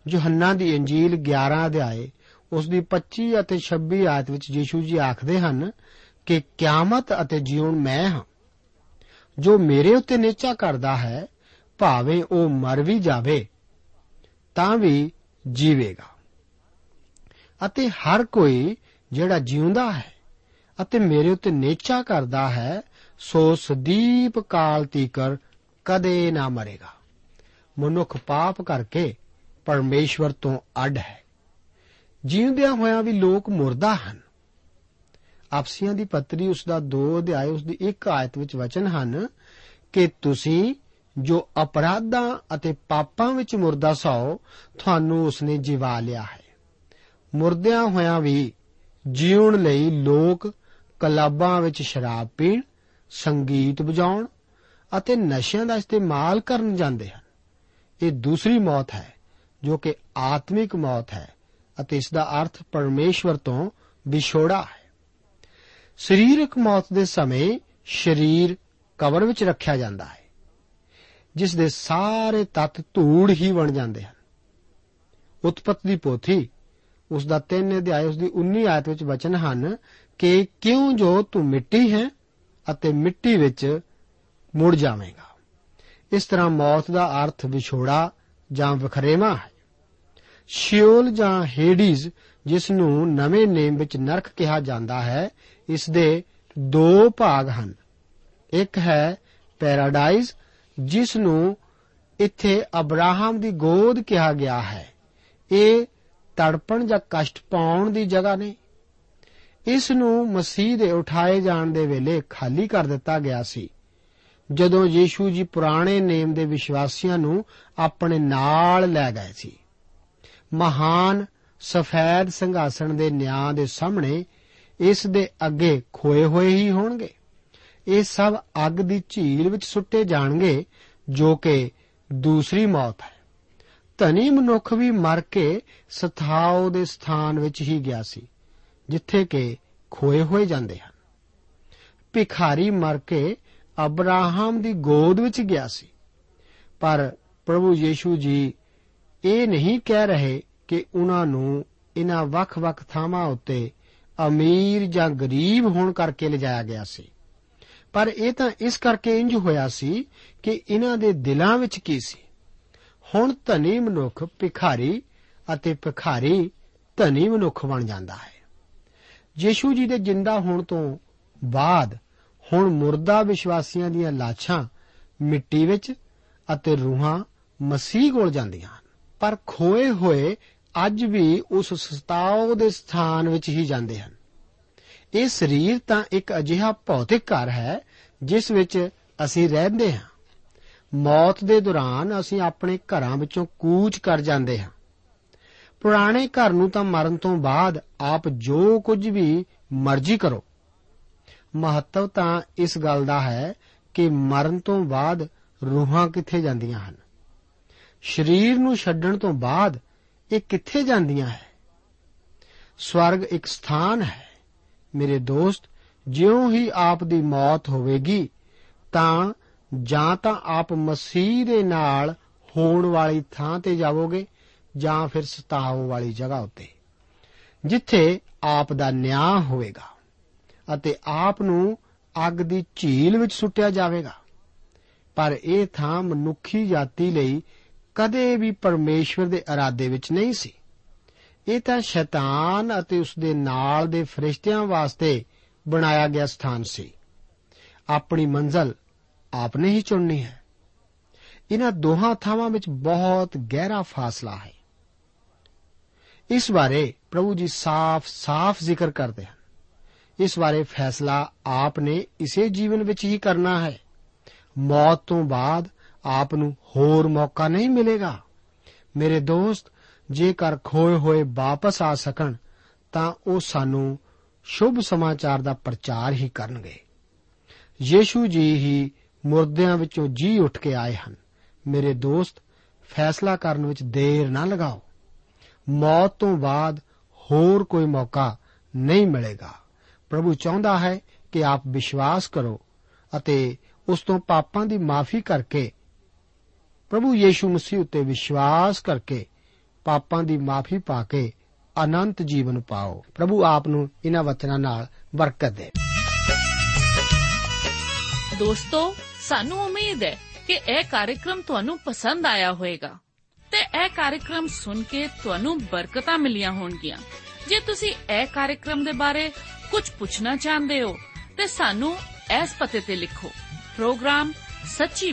ਯੋਹੰਨਾ ਦੀ ਇੰਜੀਲ 11 ਅਧਿਆਏ, ਉਸ ਦੀ 25 ਅਤੇ 26 ਆਇਤ ਵਿੱਚ ਯੀਸ਼ੂ ਜੀ ਆਖਦੇ ਹਨ ਕਿ ਕਿਆਮਤ ਅਤੇ ਜੀਵਨ ਮੈਂ ਹਾਂ। ਜੋ ਮੇਰੇ ਉੱਤੇ ਨਿਚਾ ਕਰਦਾ ਹੈ, ਭਾਵੇਂ ਉਹ ਮਰ ਵੀ ਜਾਵੇ, ਤਾਂ ਵੀ ਜੀਵੇਗਾ। ਅਤੇ ਹਰ ਕੋਈ ਜਿਹੜਾ ਜਿਉਂਦਾ ਹੈ ਅਤੇ ਮੇਰੇ ਉੱਤੇ ਨੇਚਾ ਕਰਦਾ ਹੈ, ਸੋ ਸਦੀਪ ਕਾਲ ਤੀਕਰ ਕਦੇ ਨਾ ਮਰੇਗਾ। ਮਨੁੱਖ ਪਾਪ ਕਰਕੇ ਪਰਮੇਸ਼ਵਰ ਤੋਂ ਅੱਡ ਹੈ। ਜੀਉਂਦਿਆਂ ਹੋਇਆਂ ਵੀ ਲੋਕ ਮੁਰਦਾ ਹਨ। ਆਪਸੀਆਂ ਦੀ ਪੱਤਰੀ ਉਸ ਦਾ 2 ਅਧਿਆਇ ਉਸ ਦੀ 1 ਆਇਤ ਵਿੱਚ ਵਚਨ ਹਨ ਕਿ ਤੁਸੀਂ ਜੋ ਅਪਰਾਧਾਂ ਅਤੇ ਪਾਪਾਂ ਵਿੱਚ ਮੁਰਦਾ ਸੋ, ਤੁਹਾਨੂੰ ਉਸਨੇ ਜਿਵਾ ਲਿਆ ਹੈ। ਮੁਰਦਿਆਂ ਹੋਇਆਂ ਵੀ ਜੀਉਣ ਲਈ ਲੋਕ ਕਲੱਬਾਂ ਵਿੱਚ ਸ਼ਰਾਬ ਪੀਣ, ਸੰਗੀਤ ਵਜਾਉਣ ਅਤੇ ਨਸ਼ਿਆਂ ਦਾ ਇਸਤੇਮਾਲ ਕਰਨ ਜਾਂਦੇ ਹਨ। ਇਹ ਦੂਸਰੀ ਮੌਤ ਹੈ, ਜੋ ਕਿ ਆਤਮਿਕ ਮੌਤ ਹੈ ਅਤੇ ਇਸ ਦਾ ਅਰਥ ਪਰਮੇਸ਼ਵਰ ਤੋਂ ਵਿਛੋੜਾ ਹੈ। ਸਰੀਰਕ ਮੌਤ ਦੇ ਸਮੇਂ ਸਰੀਰ ਕਬਰ ਵਿੱਚ ਰੱਖਿਆ ਜਾਂਦਾ ਹੈ, ਜਿਸ ਦੇ ਸਾਰੇ ਤੱਤ ਧੂੜ ਹੀ ਬਣ ਜਾਂਦੇ ਹਨ। ਉਤਪਤ ਦੀ ਪੋਥੀ, ਉਸ ਦਾ 3 ਅਧਿਆਇ ਉਸ ਦੀ 19 ਆਇਤ ਵਿੱਚ ਵਚਨ ਹਨ ਕਿ ਕਿਉਂ ਜੋ ਤੂੰ ਮਿੱਟੀ ਹੈ ਅਤੇ ਮਿੱਟੀ ਵਿੱਚ ਮੁੜ ਜਾਵੇਂਗਾ। ਇਸ ਤਰ੍ਹਾਂ ਮੌਤ ਦਾ ਅਰਥ ਵਿਛੋੜਾ ਜਾਂ ਵਖਰੇਵਾ ਹੈ। ਸ਼ਿਓਲ ਜਾਂ ਹੇਡੀਜ਼ ਜਿਸ ਨੂੰ ਨਵੇਂ ਨੇਮ ਵਿੱਚ ਨਰਕ ਕਿਹਾ ਜਾਂਦਾ ਹੈ, ਇਸ ਦੇ ਦੋ ਭਾਗ ਹਨ। ਇੱਕ ਹੈ ਪੈਰਾਡਾਈਜ਼ ਜਿਸ ਨੂੰ ਇੱਥੇ ਅਬਰਾਹਮ ਦੀ ਗੋਦ ਕਿਹਾ ਗਿਆ ਹੈ। ਇਹ ਤੜਪਣ ਜਾਂ ਕਸ਼ਟ ਪਾਉਣ ਦੀ ਜਗ੍ਹਾ ਨਹੀਂ ਇਸ ਨੂੰ ਮਸੀਹ ਦੇ ਉਠਾਏ ਜਾਣ ਦੇ ਵੇਲੇ ਖਾਲੀ ਕਰ ਦਿੱਤਾ ਗਿਆ ਸੀ। ਜਦੋਂ ਯੀਸ਼ੂ ਜੀ ਪੁਰਾਣੇ ਨੇਮ ਦੇ ਵਿਸ਼ਵਾਸੀਆਂ ਨੂੰ ਆਪਣੇ ਨਾਲ ਲੈ ਗਏ ਸੀ। ਮਹਾਨ ਸਫੈਦ ਸਿੰਘਾਸਣ ਦੇ ਨਿਆਂ ਦੇ ਸਾਹਮਣੇ ਇਸ ਦੇ ਅੱਗੇ ਖੋਏ ਹੋਏ ਹੀ ਹੋਣਗੇ। ਇਹ ਸਭ ਅੱਗ ਦੀ ਝੀਲ ਵਿੱਚ ਸੁੱਟੇ ਜਾਣਗੇ, ਜੋ ਕਿ ਦੂਸਰੀ ਮੌਤ ਹੈ। ਧਨੀ ਮਨੁੱਖ ਵੀ ਮਰ ਕੇ ਸਥਾਉ ਦੇ ਸਥਾਨ ਵਿੱਚ ਹੀ ਗਿਆ ਸੀ, ਜਿੱਥੇ ਕਿ ਖੋਏ ਹੋਏ ਜਾਂਦੇ ਹਨ। ਭਿਖਾਰੀ ਮਰ ਕੇ ਅਬਰਾਹਮ ਦੀ ਗੋਦ ਵਿੱਚ ਗਿਆ ਸੀ। ਪਰ ਪ੍ਰਭੂ ਯੀਸ਼ੂ ਜੀ ਇਹ ਨਹੀਂ ਕਹਿ ਰਹੇ ਕਿ ਉਹਨਾਂ ਨੂੰ ਇਹਨਾਂ ਵੱਖ-ਵੱਖ ਥਾਵਾਂ ਉੱਤੇ ਅਮੀਰ ਜਾਂ ਗਰੀਬ ਹੋਣ ਕਰਕੇ ਲਿਜਾਇਆ ਗਿਆ ਸੀ। ਪਰ ਇਹ ਤਾਂ ਇਸ ਕਰਕੇ ਇੰਜ ਹੋਇਆ ਸੀ ਕਿ ਇਹਨਾਂ ਦੇ ਦਿਲਾਂ ਵਿੱਚ ਕੀ ਸੀ? ਹੁਣ ਧਨੀ ਮਨੁੱਖ ਭਿਖਾਰੀ ਅਤੇ ਭਿਖਾਰੀ ਧਨੀ ਮਨੁੱਖ ਬਣ ਜਾਂਦਾ ਹੈ। ਯੀਸ਼ੂ ਜੀ ਦੇ ਜਿੰਦਾ ਹੋਣ ਤੋਂ ਬਾਅਦ ਹੁਣ ਮੁਰਦਾ ਵਿਸ਼ਵਾਸੀਆਂ ਦੀਆਂ ਲਾਸ਼ਾਂ ਮਿੱਟੀ ਵਿੱਚ ਅਤੇ ਰੂਹਾਂ ਮਸੀਹ ਕੋਲ ਜਾਂਦੀਆਂ ਹਨ। ਪਰ ਖੋਏ ਹੋਏ ਅੱਜ ਵੀ ਉਸ ਸਤਾਉ ਦੇ ਸਥਾਨ ਵਿੱਚ ਹੀ ਜਾਂਦੇ ਹਨ। ਇਹ ਸਰੀਰ ਤਾਂ ਇੱਕ ਅਜਿਹਾ ਭੌਤਿਕ ਘਰ ਹੈ, ਜਿਸ ਵਿੱਚ ਅਸੀਂ ਰਹਿੰਦੇ ਹਾਂ। ਮੌਤ ਦੇ ਦੌਰਾਨ ਅਸੀਂ ਆਪਣੇ ਘਰਾਂ ਵਿੱਚੋਂ ਕੂਚ ਕਰ ਜਾਂਦੇ ਹਾਂ। ਪੁਰਾਣੇ ਘਰ ਨੂੰ ਤਾਂ ਮਰਨ ਤੋਂ ਬਾਅਦ ਆਪ ਜੋ ਕੁਝ ਵੀ ਮਰਜ਼ੀ ਕਰੋ। ਮਹੱਤਵ ਤਾਂ ਇਸ ਗੱਲ ਦਾ ਹੈ ਕਿ ਮਰਨ ਤੋਂ ਬਾਅਦ ਰੂਹਾਂ ਕਿੱਥੇ ਜਾਂਦੀਆਂ ਹਨ। ਸਰੀਰ ਨੂੰ ਛੱਡਣ ਤੋਂ ਬਾਅਦ ਇਹ ਕਿੱਥੇ ਜਾਂਦੀਆਂ ਹੈ? ਸਵਰਗ ਇੱਕ ਸਥਾਨ ਹੈ। ਮੇਰੇ ਦੋਸਤ, ਜਿਉਂ ਹੀ ਆਪ ਦੀ ਮੌਤ ਹੋਵੇਗੀ, ਤਾਂ ਜਾਂ ਤਾਂ ਆਪ ਮਸੀਹ ਦੇ ਨਾਲ ਹੋਣ ਵਾਲੀ ਥਾਂ ਤੇ ਜਾਵੋਗੇ, ਜਾਂ ਫਿਰ ਸਤਾਉ ਵਾਲੀ ਜਗ੍ਹਾ ਉੱਤੇ, ਜਿੱਥੇ ਆਪ ਦਾ ਨਿਆਂ ਹੋਵੇਗਾ ਅਤੇ ਆਪ ਨੂੰ ਅੱਗ ਦੀ ਝੀਲ ਵਿੱਚ ਸੁੱਟਿਆ ਜਾਵੇਗਾ। ਪਰ ਇਹ ਥਾਂ ਮਨੁੱਖੀ ਜਾਤੀ ਲਈ ਕਦੇ ਵੀ ਪਰਮੇਸ਼ਵਰ ਦੇ ਇਰਾਦੇ ਵਿੱਚ ਨਹੀਂ ਸੀ। ਇਹ ਤਾਂ ਸ਼ੈਤਾਨ ਅਤੇ ਉਸ ਦੇ ਨਾਲ ਦੇ ਫਰਿਸ਼ਤਿਆਂ ਵਾਸਤੇ ਬਣਾਇਆ ਗਿਆ ਸਥਾਨ ਸੀ। ਆਪਣੀ ਮੰਜ਼ਲ ਆਪਨੇ ਹੀ ਚੁਣਨੀ ਹੈ। ਇਹਨਾਂ ਦੋਹਾਂ ਥਾਵਾਂ ਵਿੱਚ ਬਹੁਤ ਗਹਿਰਾ ਫਾਸਲਾ ਹੈ। ਇਸ ਬਾਰੇ ਪ੍ਰਭੂ ਜੀ ਸਾਫ਼-ਸਾਫ਼ ਜ਼ਿਕਰ ਕਰਦੇ ਹਨ। ਇਸ ਬਾਰੇ ਫੈਸਲਾ ਆਪ ਨੇ ਇਸੇ ਜੀਵਨ ਵਿੱਚ ਹੀ ਕਰਨਾ ਹੈ। ਮੌਤ ਤੋਂ ਬਾਅਦ ਆਪ ਨੂੰ ਹੋਰ ਮੌਕਾ ਨਹੀਂ ਮਿਲੇਗਾ ਮੇਰੇ ਦੋਸਤ ਜੇਕਰ ਖੋਏ ਹੋਏ ਵਾਪਸ ਆ ਸਕਣ ਤਾਂ ਉਹ ਸਾਨੂੰ ਸ਼ੁਭ ਸਮਾਚਾਰ ਦਾ ਪ੍ਰਚਾਰ ਹੀ ਕਰਨਗੇ ਯੀਸ਼ੂ ਜੀ ਹੀ ਮੁਰਦਿਆਂ ਵਿੱਚੋਂ ਜੀ ਉੱਠ ਕੇ ਆਏ ਹਨ ਮੇਰੇ ਦੋਸਤ ਫੈਸਲਾ ਕਰਨ ਵਿੱਚ ਦੇਰ ਨਾ ਲਗਾਓ ਮੌਤ ਤੋਂ ਬਾਅਦ ਹੋਰ ਕੋਈ ਮੌਕਾ ਨਹੀਂ ਮਿਲੇਗਾ ਪ੍ਰਭੂ ਚਾਹੁੰਦਾ ਹੈ ਕਿ ਆਪ ਵਿਸ਼ਵਾਸ ਕਰੋ ਅਤੇ ਉਸ ਤੋਂ ਪਾਪਾਂ ਦੀ ਮਾਫੀ ਕਰਕੇ ਪ੍ਰਭੂ ਯੀਸ਼ੂ ਮਸੀਹ ਉੱਤੇ ਵਿਸ਼ਵਾਸ ਕਰਕੇ ਪਾਪਾਂ ਦੀ ਮਾਫੀ ਪਾ ਕੇ ਅਨੰਤ ਜੀਵਨ ਪਾਓ। ਪ੍ਰਭੂ ਆਪ ਨੂੰ ਇਹਨਾਂ ਵਚਨਾਂ ਨਾਲ ਬਰਕਤ ਦੇ। ਦੋਸਤੋ, ਸਾਨੂੰ ਉਮੀਦ ਹੈ ਕਿ ਇਹ ਕਾਰਜਕ੍ਰਮ ਤੁਹਾਨੂੰ ਪਸੰਦ ਆਇਆ ਹੋਵੇਗਾ ਤੇ ਇਹ ਕਾਰਜਕ੍ਰਮ ਸੁਣ ਕੇ ਤੁਹਾਨੂੰ ਬਰਕਤਾਂ ਮਿਲੀਆਂ ਹੋਣਗੀਆਂ। ਜੇ ਤੁਸੀਂ ਇਹ ਕਾਰਜਕ੍ਰਮ ਦੇ ਬਾਰੇ ਕੁਝ ਪੁੱਛਣਾ ਚਾਹੁੰਦੇ ਹੋ, ਤੇ ਸਾਨੂੰ ਇਸ ਪਤੇ ਤੇ ਲਿਖੋ। Programme Sachi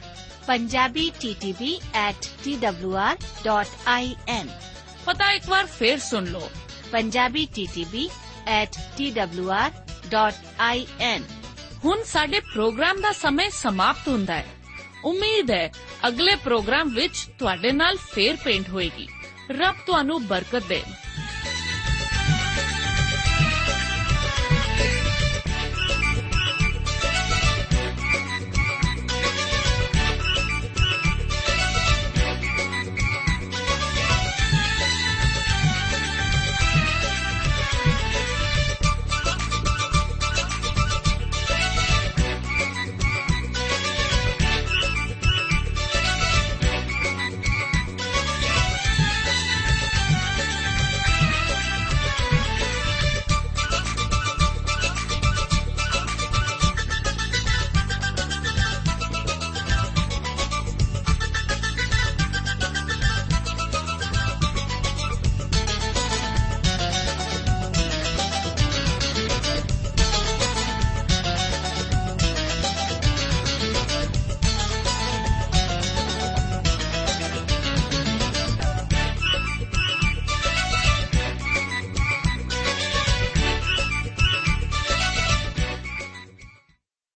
punjabi.ttb@twr.in ਪਤਾ ਇੱਕ ਵਾਰ ਫੇਰ ਸੁਣ ਲਓ। punjabi.ttb@twr.in ਹੁਣ ਸਾਡੇ ਪ੍ਰੋਗਰਾਮ ਦਾ ਸਮੇਂ ਸਮਾਪਤ ਹੁੰਦਾ ਹੈ। ਉਮੀਦ ਹੈ ਅਗਲੇ ਪ੍ਰੋਗਰਾਮ ਵਿੱਚ ਤੁਹਾਡੇ ਨਾਲ ਫੇਰ ਪੇਂਟ ਹੋਏਗੀ। ਰੱਬ ਤੁਹਾਨੂੰ ਬਰਕਤ ਦੇ